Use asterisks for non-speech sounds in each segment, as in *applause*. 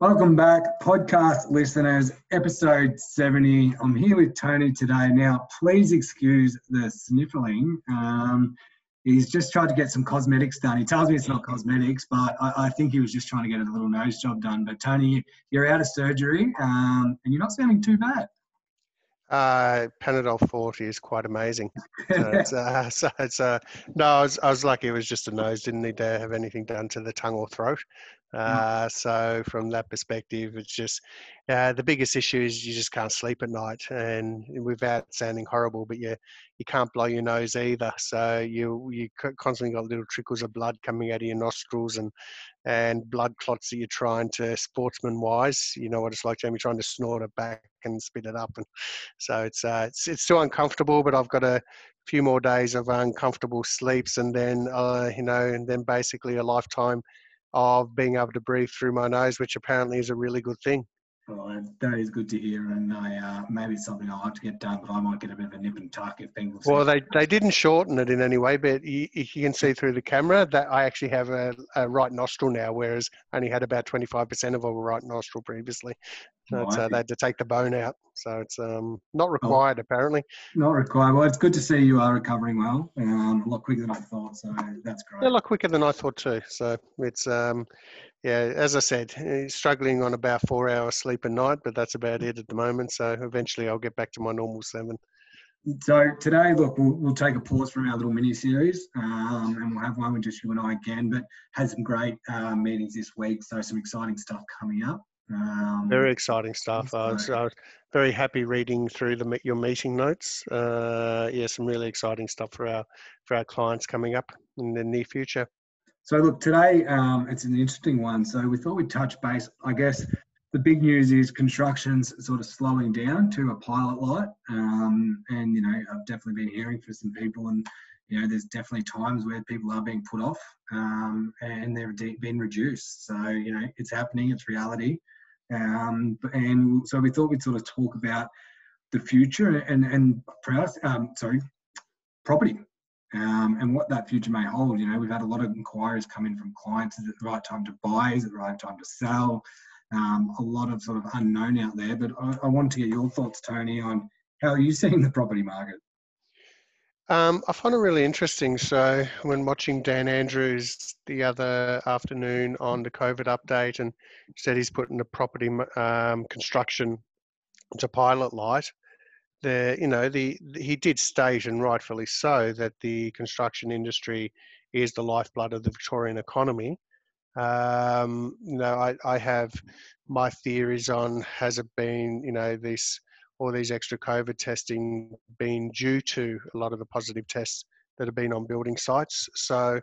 Welcome back, podcast listeners, episode 70. I'm here with Tony today. Now, please excuse the sniffling. Um, he's just tried to get some cosmetics done. He tells me it's not cosmetics, but I, I, think he was just trying to get a little nose job done. But, Tony, you're out of surgery um, and you're not sounding too bad. Uh, Panadol 40 is quite amazing. So it's, *laughs* uh, so it's uh, no, I was, I was lucky it was just a nose, didn't need to have anything done to the tongue or throat. Uh, so from that perspective, it's just uh, the biggest issue is you just can't sleep at night, and without sounding horrible, but you you can't blow your nose either. So you you constantly got little trickles of blood coming out of your nostrils and and blood clots that you're trying to sportsman wise. You know what it's like, Jamie, trying to snort it back and spit it up, and so it's uh, it's it's still uncomfortable. But I've got a few more days of uncomfortable sleeps, and then uh, you know, and then basically a lifetime of being able to breathe through my nose, which apparently is a really good thing. Well, that is good to hear, and I uh, maybe it's something I'll have to get done, but I might get a bit of a nip and tuck if people. Well, they they didn't shorten it in any way, but you, you can see through the camera that I actually have a, a right nostril now, whereas I only had about twenty five percent of a right nostril previously. So uh, they had to take the bone out, so it's um, not oh. required oh, apparently. Not required. Well, it's good to see you are recovering well, um, a lot quicker than I thought. So that's great. Yeah, a lot quicker than I thought too. So it's um, yeah, as I said, eh, struggling on about four hours sleep a night, but that's about it at the moment. So eventually I'll get back to my normal seven. So today, look, we'll, we'll take a pause from our little mini series, um, and we'll have one with just you and I again. But had some great uh, meetings this week, so some exciting stuff coming up. Um, very exciting stuff. I was, I was, very happy reading through the your meeting notes. Uh, yeah, some really exciting stuff for our for our clients coming up in the near future. So look, today um, it's an interesting one. So we thought we'd touch base. I guess the big news is construction's sort of slowing down to a pilot light, um, and you know I've definitely been hearing from some people, and you know there's definitely times where people are being put off, um, and they're de- being reduced. So you know it's happening, it's reality, um, and so we thought we'd sort of talk about the future and and um, sorry, property um, and what that future may hold. You know, we've had a lot of inquiries come in from clients. Is it the right time to buy? Is it the right time to sell? Um, a lot of sort of unknown out there. But I, I wanted to get your thoughts, Tony, on how are you *laughs* seeing the property market? Um, I find it really interesting. So when watching Dan Andrews the other afternoon on the COVID update, and said he's putting the property um, construction to pilot light, the you know the, he did state and rightfully so that the construction industry is the lifeblood of the Victorian economy. Um, you know, I, I have my theories on has it been you know this all these extra COVID testing been due to a lot of the positive tests that have been on building sites. So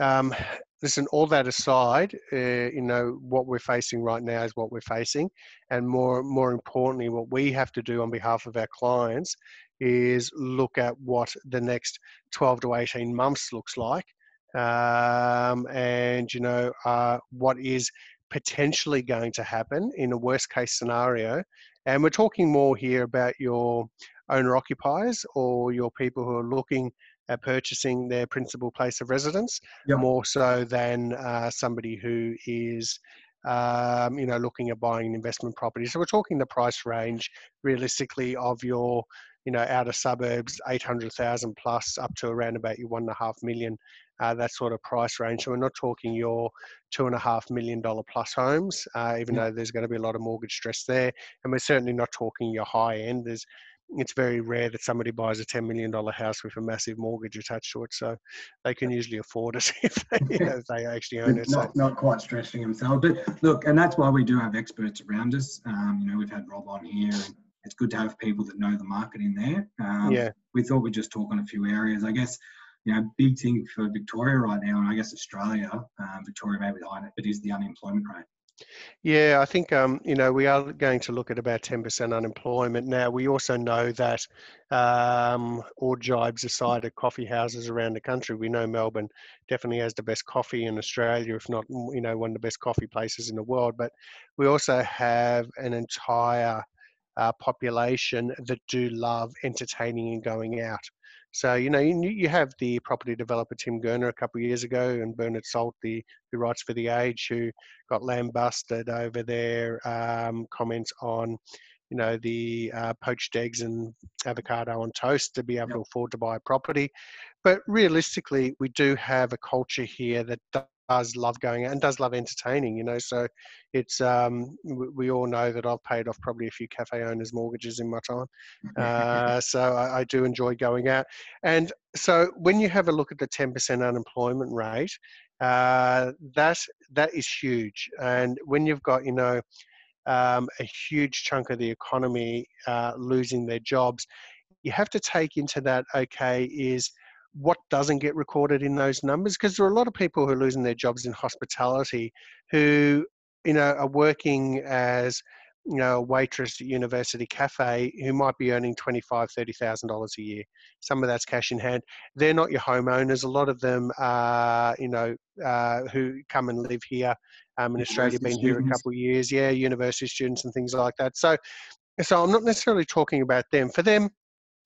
um, listen, all that aside, uh, you know, what we're facing right now is what we're facing. And more, more importantly, what we have to do on behalf of our clients is look at what the next 12 to 18 months looks like. Um, and, you know, uh, what is potentially going to happen in a worst case scenario. And we're talking more here about your owner occupiers or your people who are looking uh, purchasing their principal place of residence yep. more so than uh, somebody who is um, you know looking at buying an investment property so we're talking the price range realistically of your you know outer suburbs 800,000 plus up to around about your one and a half million uh, that sort of price range. So we're not talking your two and a half million dollar plus homes, uh, even though there's going to be a lot of mortgage stress there. And we're certainly not talking your high end. There's it's very rare that somebody buys a $10 million house with a massive mortgage attached to it. So they can usually afford it *laughs* if they, you know, *laughs* if they actually own it. Not, so. not quite stretching themselves. But look, and that's why we do have experts around us. Um, you know, we've had Rob on here. And it's good to have people that know the market in there. Um, yeah. We thought we'd just talk on a few areas. I guess, you know, big thing for Victoria right now, and I guess Australia, um, Victoria may be behind it, but is the unemployment rate. Yeah, I think um, you know we are going to look at about ten percent unemployment now. We also know that, um, all jibes aside, at coffee houses around the country, we know Melbourne definitely has the best coffee in Australia, if not you know one of the best coffee places in the world. But we also have an entire uh, population that do love entertaining and going out. So you know you, you have the property developer Tim Gurner a couple of years ago, and Bernard Salt, the who writes for the Age, who got lambasted over their um, comments on you know the uh, poached eggs and avocado on toast to be able yep. to afford to buy a property. But realistically, we do have a culture here that does love going out and does love entertaining, you know. So it's um, we, all know that I've paid off probably a few cafe owners' mortgages in my time. *laughs* Uh, so I, I, do enjoy going out. And so when you have a look at the 10% unemployment rate, uh, that that is huge. And when you've got you know um, a huge chunk of the economy uh, losing their jobs, you have to take into that. Okay, is what doesn't get recorded in those numbers because there are a lot of people who are losing their jobs in hospitality who you know are working as you know a waitress at university cafe who might be earning twenty five thirty thousand dollars a year. Some of that's cash in hand. They're not your homeowners. A lot of them are you know uh, who come and live here um, in australia been here a couple of years. Yeah university students and things like that. So so i'm not necessarily talking about them. For them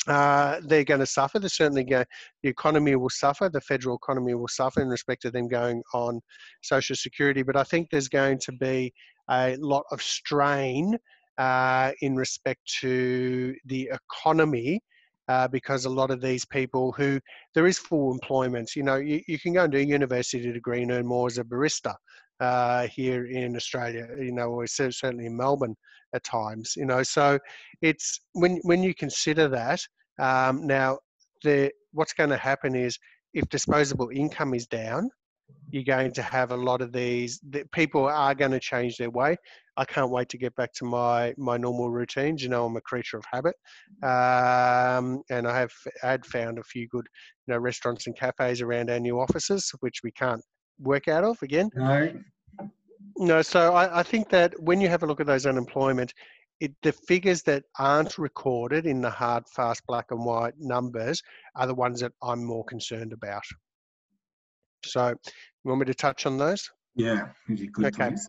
uh, they're going to suffer. They're certainly going. The economy will suffer. The federal economy will suffer in respect to them going on social security. But I think there's going to be a lot of strain uh, in respect to the economy. Uh, because a lot of these people who there is full employment, you know, you, you can go and do a university degree and earn more as a barista uh, here in Australia, you know, or certainly in Melbourne at times, you know. So it's when when you consider that um, now, the what's going to happen is if disposable income is down, you're going to have a lot of these. The, people are going to change their way. I can't wait to get back to my my normal routines. You know, I'm a creature of habit, um, and I have had found a few good, you know, restaurants and cafes around our new offices, which we can't work out of again. No. No, so I, I think that when you have a look at those unemployment, it, the figures that aren't recorded in the hard, fast, black and white numbers are the ones that I'm more concerned about. So, you want me to touch on those? Yeah, good. Okay. Please.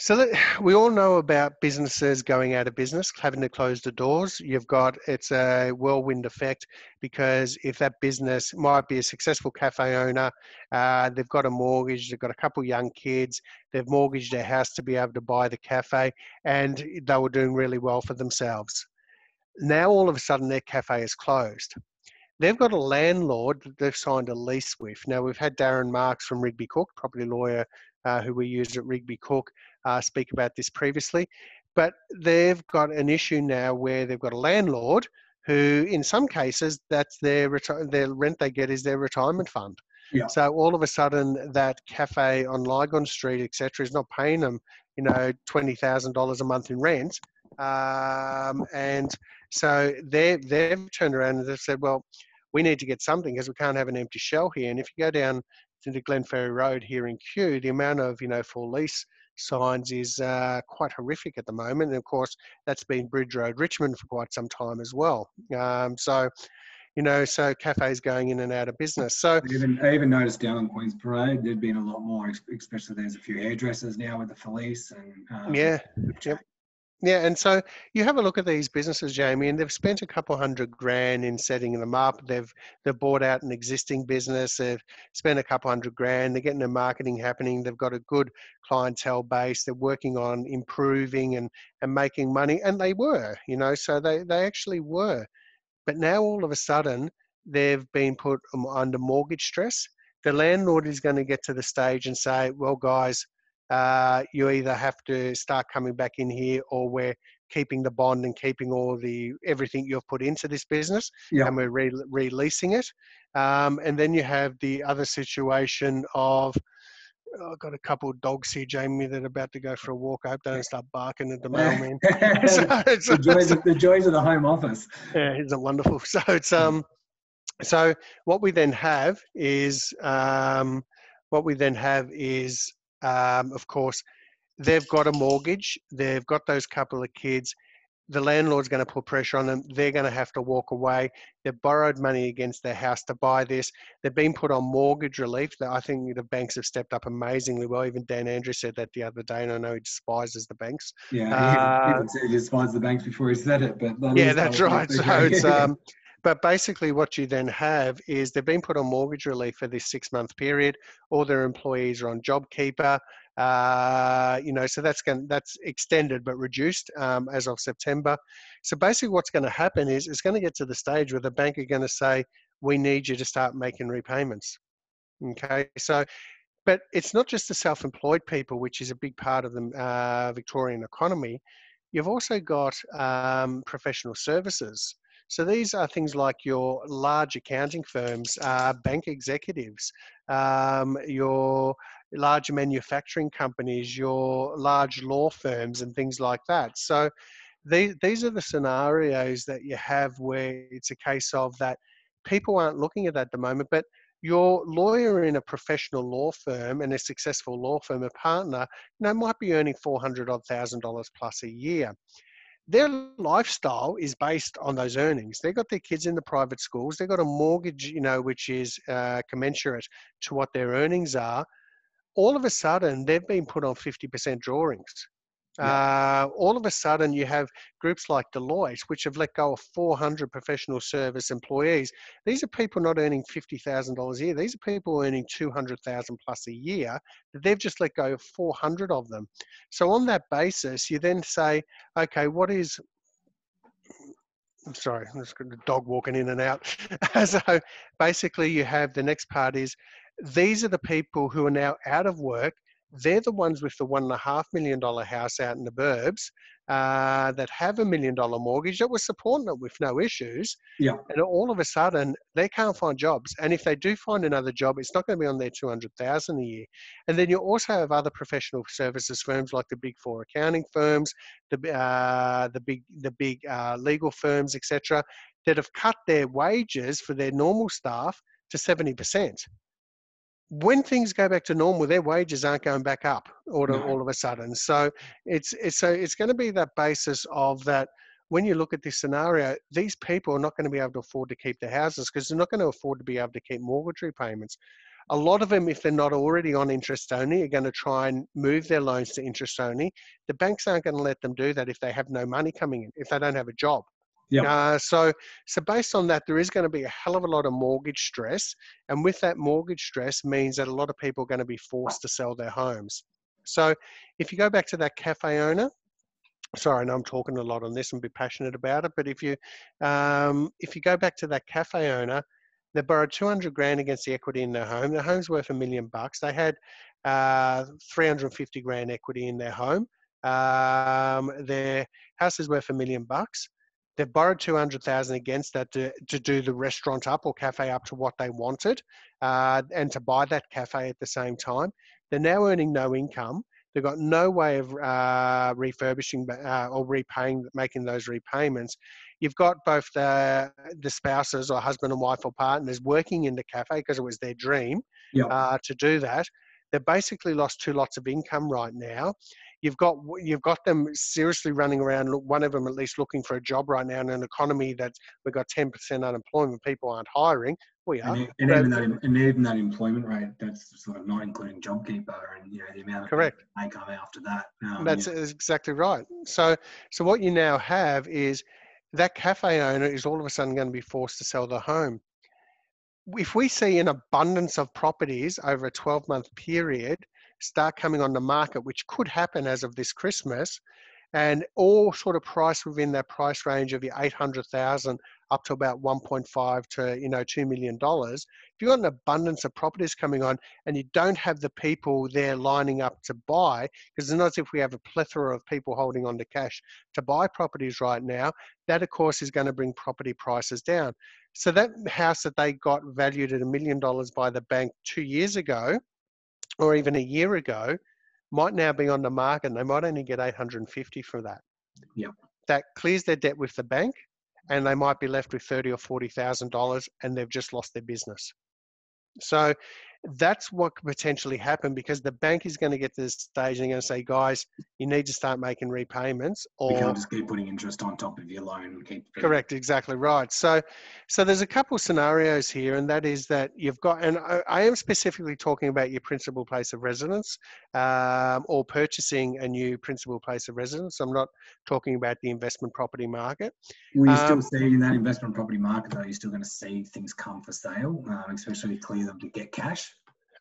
So that, *sighs* we all know about businesses going out of business, having to close the doors. You've got it's a whirlwind effect because if that business might be a successful cafe owner, uh, they've got a mortgage, they've got a couple young kids, they've mortgaged their house to be able to buy the cafe, and they were doing really well for themselves. Now all of a sudden their cafe is closed. They've got a landlord that they've signed a lease with. Now we've had Darren Marks from Rigby Cooke, property lawyer uh, who we use at Rigby Cooke, uh, speak about this previously. But they've got an issue now where they've got a landlord who, in some cases, that's their reti- their rent they get is their retirement fund. Yeah. So all of a sudden, that cafe on Lygon Street, etc., is not paying them, you know, twenty thousand dollars a month in rent, um, and so they they've turned around and they've said, well, we need to get something because we can't have an empty shell here. And if you go down to the Glenferrie Road here in Kew, the amount of you know for lease signs is uh, quite horrific at the moment. And of course, that's been Bridge Road, Richmond for quite some time as well. Um, so, you know, so cafes going in and out of business. So I even, I even noticed down on Queen's Parade, there'd been a lot more, especially there's a few hairdressers now with the police and um, yeah, yep. Yeah, and so you have a look at these businesses, Jamie, and they've spent a couple hundred grand in setting them up. They've they've bought out an existing business. They've spent a couple hundred grand. They're getting their marketing happening. They've got a good clientele base. They're working on improving and and making money, and they were, you know, so they they actually were. But now all of a sudden they've been put um, under mortgage stress. The landlord is going to get to the stage and say, "Well, guys." Uh, you either have to start coming back in here or we're keeping the bond and keeping all the everything you've put into this business yeah. and we're re- releasing it um, and then you have the other situation of oh, I've got a couple of dogs here, Jamie, that are about to go for a walk. I hope they don't start barking at the *laughs* mailman. *laughs* so, the, joys of, the joys of the home office. Yeah, isn't it wonderful? *laughs* So it's um, so what we then have is um, what we then have is um, of course, they've got a mortgage, they've got those couple of kids. the landlord's going to put pressure on them. They're going to have to walk away. They've borrowed money against their house to buy this. They've been put on mortgage relief. I think the banks have stepped up amazingly well. Even Dan Andrews said that the other day, and I know he despises the banks. Yeah, uh, he, he despised the banks before he said it, but yeah, that's right. So it's um, but basically, what you then have is they've been put on mortgage relief for this six month period. All their employees are on JobKeeper. Uh, you know, so that's going that's extended but reduced um, as of September. So basically, what's going to happen is it's going to get to the stage where the bank are going to say, "We need you to start making repayments." Okay, so but it's not just the self-employed people, which is a big part of the uh, Victorian economy. You've also got um, professional services. So these are things like your large accounting firms, uh, bank executives, um, your large manufacturing companies, your large law firms, and things like that. So these, these are the scenarios that you have where it's a case of that people aren't looking at that at the moment, but your lawyer in a professional law firm and a successful law firm, a partner, you know, might be earning four hundred odd thousand dollars plus a year their lifestyle is based on those earnings. They've got their kids in the private schools. They've got a mortgage, you know, which is uh, commensurate to what their earnings are. All of a sudden, they've been put on 50% drawings. Yeah. Uh, all of a sudden, you have groups like Deloitte, which have let go of 400 professional service employees. These are people not earning $50,000 a year. These are people earning 200,000 plus a year. They've just let go of 400 of them. So on that basis, you then say, okay, what is I'm sorry, I'm just got a dog walking in and out. *laughs* so basically, you have the next part is these are the people who are now out of work they're the ones with the one and a half million dollar house out in the burbs uh, that have a million dollar mortgage that was supporting it with no issues. Yeah. And all of a sudden they can't find jobs. And if they do find another job, it's not going to be on their 200,000 a year. And then you also have other professional services firms like the big four accounting firms, the, uh, the big, the big uh, legal firms, etc., that have cut their wages for their normal staff to 70% when things go back to normal, their wages aren't going back up all, no. all of a sudden. So it's, it's so it's going to be that basis of that. When you look at this scenario, these people are not going to be able to afford to keep their houses because they're not going to afford to be able to keep mortgage repayments. A lot of them, if they're not already on interest only, are going to try and move their loans to interest only. The banks aren't going to let them do that if they have no money coming in, if they don't have a job. Yeah. Uh, so, so based on that, there is going to be a hell of a lot of mortgage stress, and with that mortgage stress means that a lot of people are going to be forced to sell their homes. So, if you go back to that cafe owner, sorry, and I'm talking a lot on this and be passionate about it, but if you um, if you go back to that cafe owner, they borrowed 200 grand against the equity in their home. Their home's worth a million bucks. They had uh, 350 grand equity in their home. Um, their house is worth a million bucks. They've borrowed 200,000 against that to, to do the restaurant up or cafe up to what they wanted uh, and to buy that cafe at the same time. They're now earning no income. They've got no way of uh, refurbishing uh, or repaying, making those repayments. You've got both the, the spouses or husband and wife or partners working in the cafe because it was their dream yep. Uh, to do that. They've basically lost two lots of income right now you've got you've got them seriously running around. One of them at least looking for a job right now in an economy that we've got 10% unemployment. People aren't hiring. We are. And, and even that, and even that employment rate, that's sort of not including JobKeeper and you know the amount of correct they come after that. Um, that's yeah. exactly right. So so what you now have is that cafe owner is all of a sudden going to be forced to sell the home. If we see an abundance of properties over a 12 month period, start coming on the market, which could happen as of this Christmas, and all sort of price within that price range of your 800,000 up to about 1.5 to you know 2 million dollars. If you've got an abundance of properties coming on and you don't have the people there lining up to buy because it's not as if we have a plethora of people holding on to cash to buy properties right now that of course is going to bring property prices down. So that house that they got valued at a million dollars by the bank 2 years ago or even a year ago might now be on the market and they might only get 850 for that. Yeah. That clears their debt with the bank and they might be left with 30 or 40,000 dollars and they've just lost their business. So that's what could potentially happen because the bank is going to get to this stage and they're going to say, guys, you need to start making repayments. Or you can't just keep putting interest on top of your loan and keep. Correct, exactly right. So, so there's a couple of scenarios here, and that is that you've got, and I, I am specifically talking about your principal place of residence um, or purchasing a new principal place of residence. I'm not talking about the investment property market. Will you um, still see in that investment property market, though, you're still going to see things come for sale, um, especially clear them to get cash?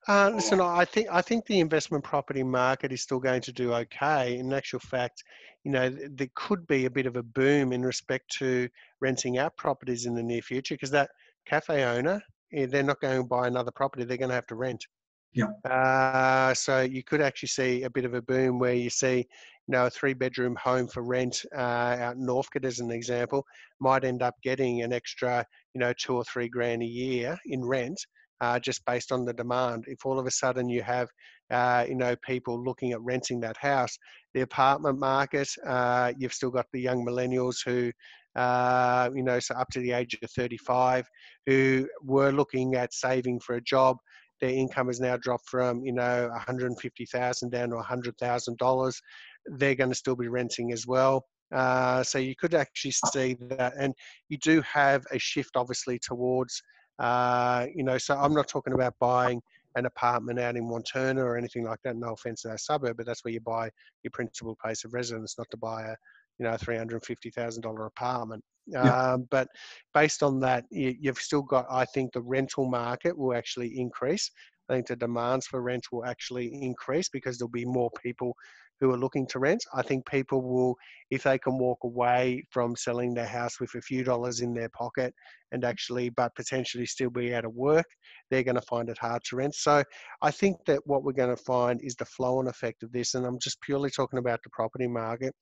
Uh, listen, I think I think the investment property market is still going to do okay. In actual fact, you know, there could be a bit of a boom in respect to renting out properties in the near future because that cafe owner, eh, they're not going to buy another property; they're going to have to rent. Yeah. Uh, so you could actually see a bit of a boom where you see, you know, a three-bedroom home for rent uh, out in Northcote, as an example, might end up getting an extra, you know, two or three grand a year in rent uh, just based on the demand. If all of a sudden you have, uh, you know, people looking at renting that house, the apartment market, uh, you've still got the young millennials who, uh, you know, so up to the age of 35, who were looking at saving for a job. Their income has now dropped from, you know, 150,000 down to 100,000 dollars. They're going to still be renting as well. Uh, so you could actually see that, and you do have a shift, obviously, towards uh, you know, so I'm not talking about buying an apartment out in Wantirna or anything like that. No offense to that suburb, but that's where you buy your principal place of residence, not to buy a, you know, three hundred fifty thousand dollar apartment. Yeah. Um, but based on that, you, you've still got. I think the rental market will actually increase. I think the demands for rent will actually increase because there'll be more people who are looking to rent. I think people will, if they can walk away from selling their house with a few dollars in their pocket and actually, but potentially still be out of work, they're going to find it hard to rent. So I think that what we're going to find is the flow on effect of this. And I'm just purely talking about the property market.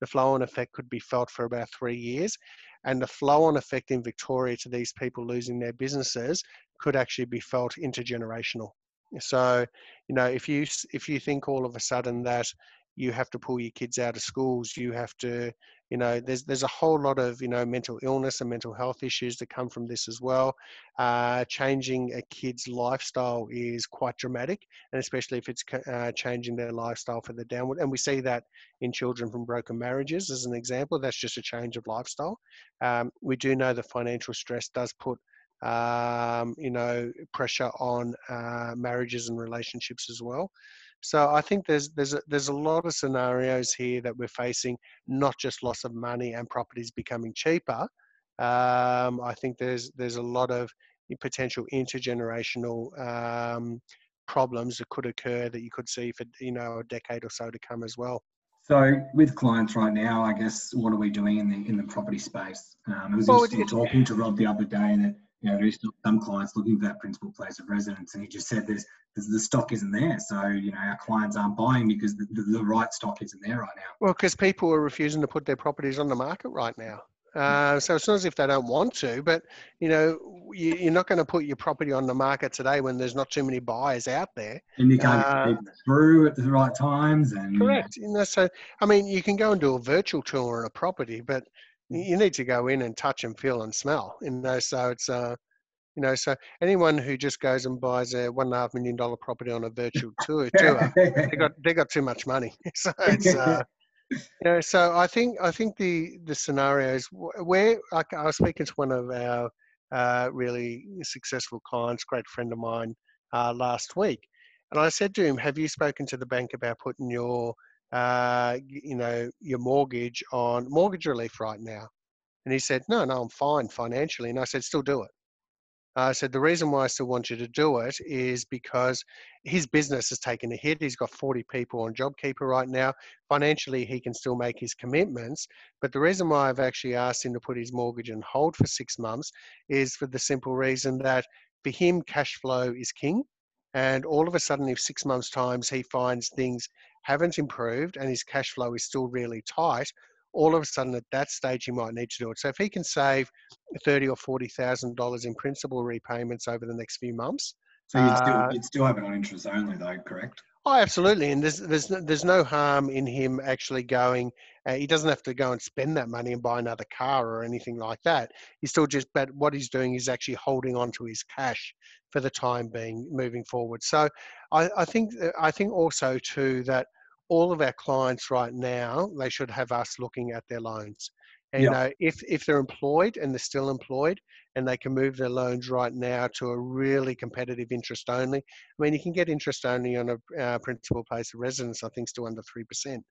The flow on effect could be felt for about three years. And the flow on effect in Victoria to these people losing their businesses could actually be felt intergenerational. So, you know, if you if you think all of a sudden that you have to pull your kids out of schools you have to you know there's there's a whole lot of you know mental illness and mental health issues that come from this as well. Uh, changing a kid's lifestyle is quite dramatic and especially if it's uh, changing their lifestyle for the downward and we see that in children from broken marriages as an example that's just a change of lifestyle. Um, we do know the financial stress does put um, you know pressure on uh, marriages and relationships as well so I think there's there's a, there's a lot of scenarios here that we're facing, not just loss of money and properties becoming cheaper. Um, I think there's there's a lot of potential intergenerational um, problems that could occur that you could see for you know a decade or so to come as well. So with clients right now, I guess what are we doing in the in the property space? Um, I was well, interested talking to Rob the other day that you know, there's still some clients looking for that principal place of residence, and he just said there's, there's the stock isn't there. So you know, our clients aren't buying because the, the, the right stock isn't there right now. Well, because people are refusing to put their properties on the market right now. Uh, so it's not as if they don't want to, but you know, you, are not going to put your property on the market today when there's not too many buyers out there. And you can't uh, get through at the right times. And correct. You know, so I mean, you can go and do a virtual tour on a property, but you need to go in and touch and feel and smell. You know, so it's uh, you know, so anyone who just goes and buys a one and a half million dollar property on a virtual tour, tour they got *laughs* they got too much money. *laughs* so it's uh, *laughs* you know, so I think I think the the scenarios where I, I was speaking to one of our uh, really successful clients, great friend of mine, uh, last week, and I said to him, "Have you spoken to the bank about putting your uh, you know, your mortgage on mortgage relief right now? And he said, no, no, I'm fine financially. And I said, still do it. I said, the reason why I still want you to do it is because his business has taken a hit. He's got 40 people on JobKeeper right now. Financially, he can still make his commitments. But the reason why I've actually asked him to put his mortgage on hold for six months is for the simple reason that for him, cash flow is king. And all of a sudden, if six months' times he finds things haven't improved and his cash flow is still really tight, all of a sudden at that stage he might need to do it. So if he can save thirty or forty thousand dollars in principal repayments over the next few months. So you'd still, uh, you'd still have it on interest only though, correct? Oh, absolutely, and there's there's there's no harm in him actually going. Uh, he doesn't have to go and spend that money and buy another car or anything like that. He's still just, but what he's doing is actually holding on to his cash for the time being, moving forward. So, I, I think I think also too that all of our clients right now they should have us looking at their loans. And, you know, if if they're employed and they're still employed, and they can move their loans right now to a really competitive interest only. I mean, you can get interest only on a uh, principal place of residence. I think still under three percent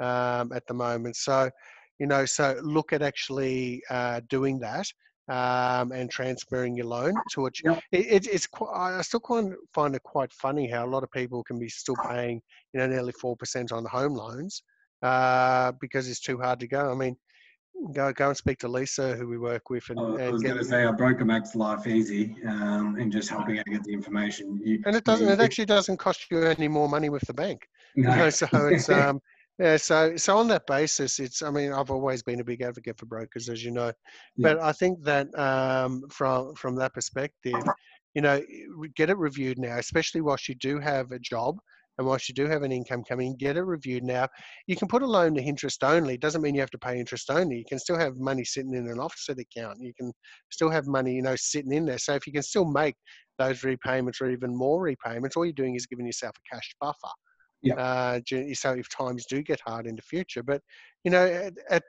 um, at the moment. So, you know, so look at actually uh, doing that. Um, and transferring your loan to which yep. it, it's quite, I still quite find it quite funny how a lot of people can be still paying you know nearly four percent on home loans uh, because it's too hard to go. I mean, go go and speak to Lisa, who we work with. And, I was going to say, our broker makes life easy um, in just helping her get the information. You, and it doesn't. You, it actually doesn't cost you any more money with the bank. No. You know, so *laughs* it's um, yeah. So so on that basis, it's. I mean, I've always been a big advocate for brokers, as you know, but yeah. I think that um, from from that perspective, you know, get it reviewed now, especially whilst you do have a job and whilst you do have an income coming, get it reviewed now. You can put a loan to interest only. It doesn't mean you have to pay interest only. You can still have money sitting in an offset account. You can still have money, you know, sitting in there. So if you can still make those repayments or even more repayments, all you're doing is giving yourself a cash buffer. Yeah. Uh, so if times do get hard in the future, but you know, at, at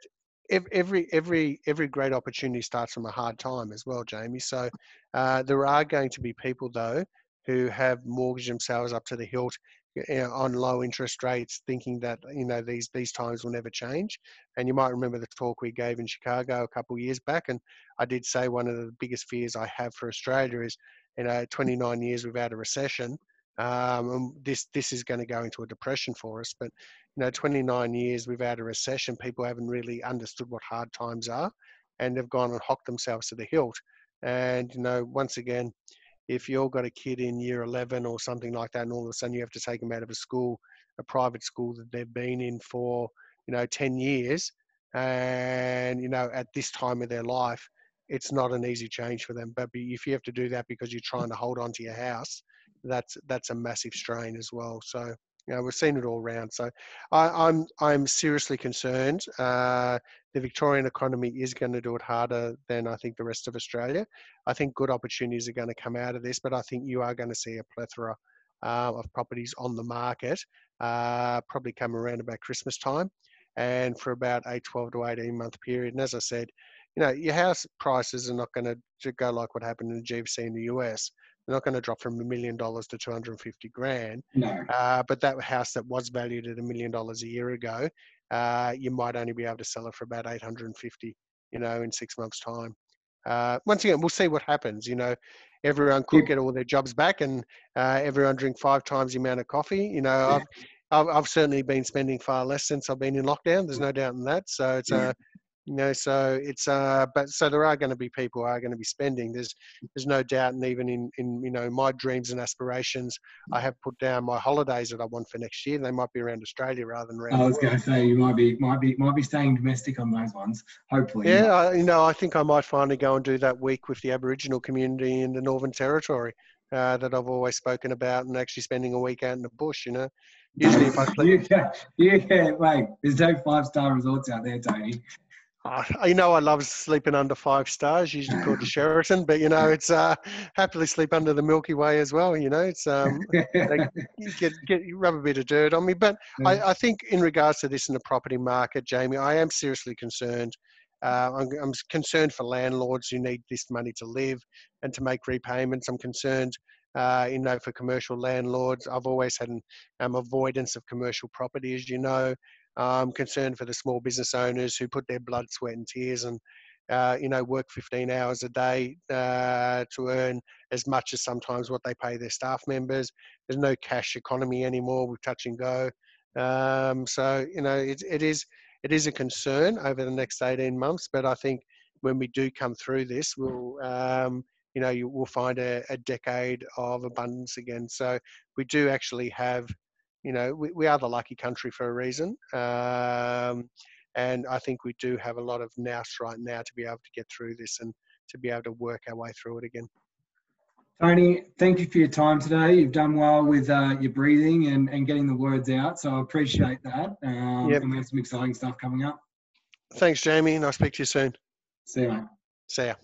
every every every great opportunity starts from a hard time as well, Jamie. So uh, there are going to be people though who have mortgaged themselves up to the hilt on low interest rates, thinking that you know these these times will never change. And you might remember the talk we gave in Chicago a couple of years back, and I did say one of the biggest fears I have for Australia is you know 29 years without a recession. Um, and this this is going to go into a depression for us. But you know, 29 years without a recession, people haven't really understood what hard times are, and they've gone and hocked themselves to the hilt. And you know, once again, if you've got a kid in year 11 or something like that and all of a sudden you have to take them out of a school a private school that they've been in for you know 10 years and you know at this time of their life it's not an easy change for them. But if you have to do that because you're trying to hold on to your house that's that's a massive strain as well. So you know, we've seen it all around. So I, am I'm, I'm seriously concerned. Uh, the Victorian economy is going to do it harder than I think the rest of Australia. I think good opportunities are going to come out of this, but I think you are going to see a plethora uh, of properties on the market, uh, probably come around about Christmas time, and for about a 12 to 18 month period. And as I said, you know, your house prices are not going to go like what happened in the GFC in the US. They're not going to drop from a million dollars to 250 grand. No. Uh, but that house that was valued at a million dollars a year ago, uh, you might only be able to sell it for about 850, you know, in six months' time. Uh, once again, we'll see what happens. You know, everyone could get all their jobs back, and uh, everyone drink five times the amount of coffee. You know, I've, I've, I've certainly been spending far less since I've been in lockdown. There's no doubt in that. So it's a you know so it's uh but so there are going to be people are going to be spending there's there's no doubt and even in in you know my dreams and aspirations i have put down my holidays that i want for next year they might be around australia rather than around i was going to say you might be might be might be staying domestic on those ones hopefully yeah I, you know i think i might finally go and do that week with the aboriginal community in the northern territory uh, that I've always spoken about, and actually spending a week out in the bush. You know, *laughs* usually if I sleep, you can't, you can't wait. There's no five star resorts out there, Tony. Uh, you know, I love sleeping under five stars, usually called the *laughs* Sheraton, but you know, it's uh, happily sleep under the Milky Way as well. You know, it's um, *laughs* get get rub a bit of dirt on me. But I, I think in regards to this in the property market, Jamie, I am seriously concerned. Uh, I'm, I'm, concerned for landlords who need this money to live and to make repayments. I'm concerned, uh, you know, for commercial landlords. I've always had an um, avoidance of commercial property, as you know. I'm concerned for the small business owners who put their blood, sweat, and tears and uh, you know work 15 hours a day uh, to earn as much as sometimes what they pay their staff members. There's no cash economy anymore with touch and go. Um, so you know it, it is it is a concern over the next 18 months. But I think when we do come through this, we'll um, you know you will find a, a decade of abundance again. So we do actually have you know, we, we are the lucky country for a reason. Um, and I think we do have a lot of nous right now to be able to get through this and to be able to work our way through it again. Tony, thank you for your time today. You've done well with uh, your breathing and, and getting the words out, so I appreciate that. Um, Yep. And we have some exciting stuff coming up. Thanks, Jamie, and I'll speak to you soon. See you, mate. See ya.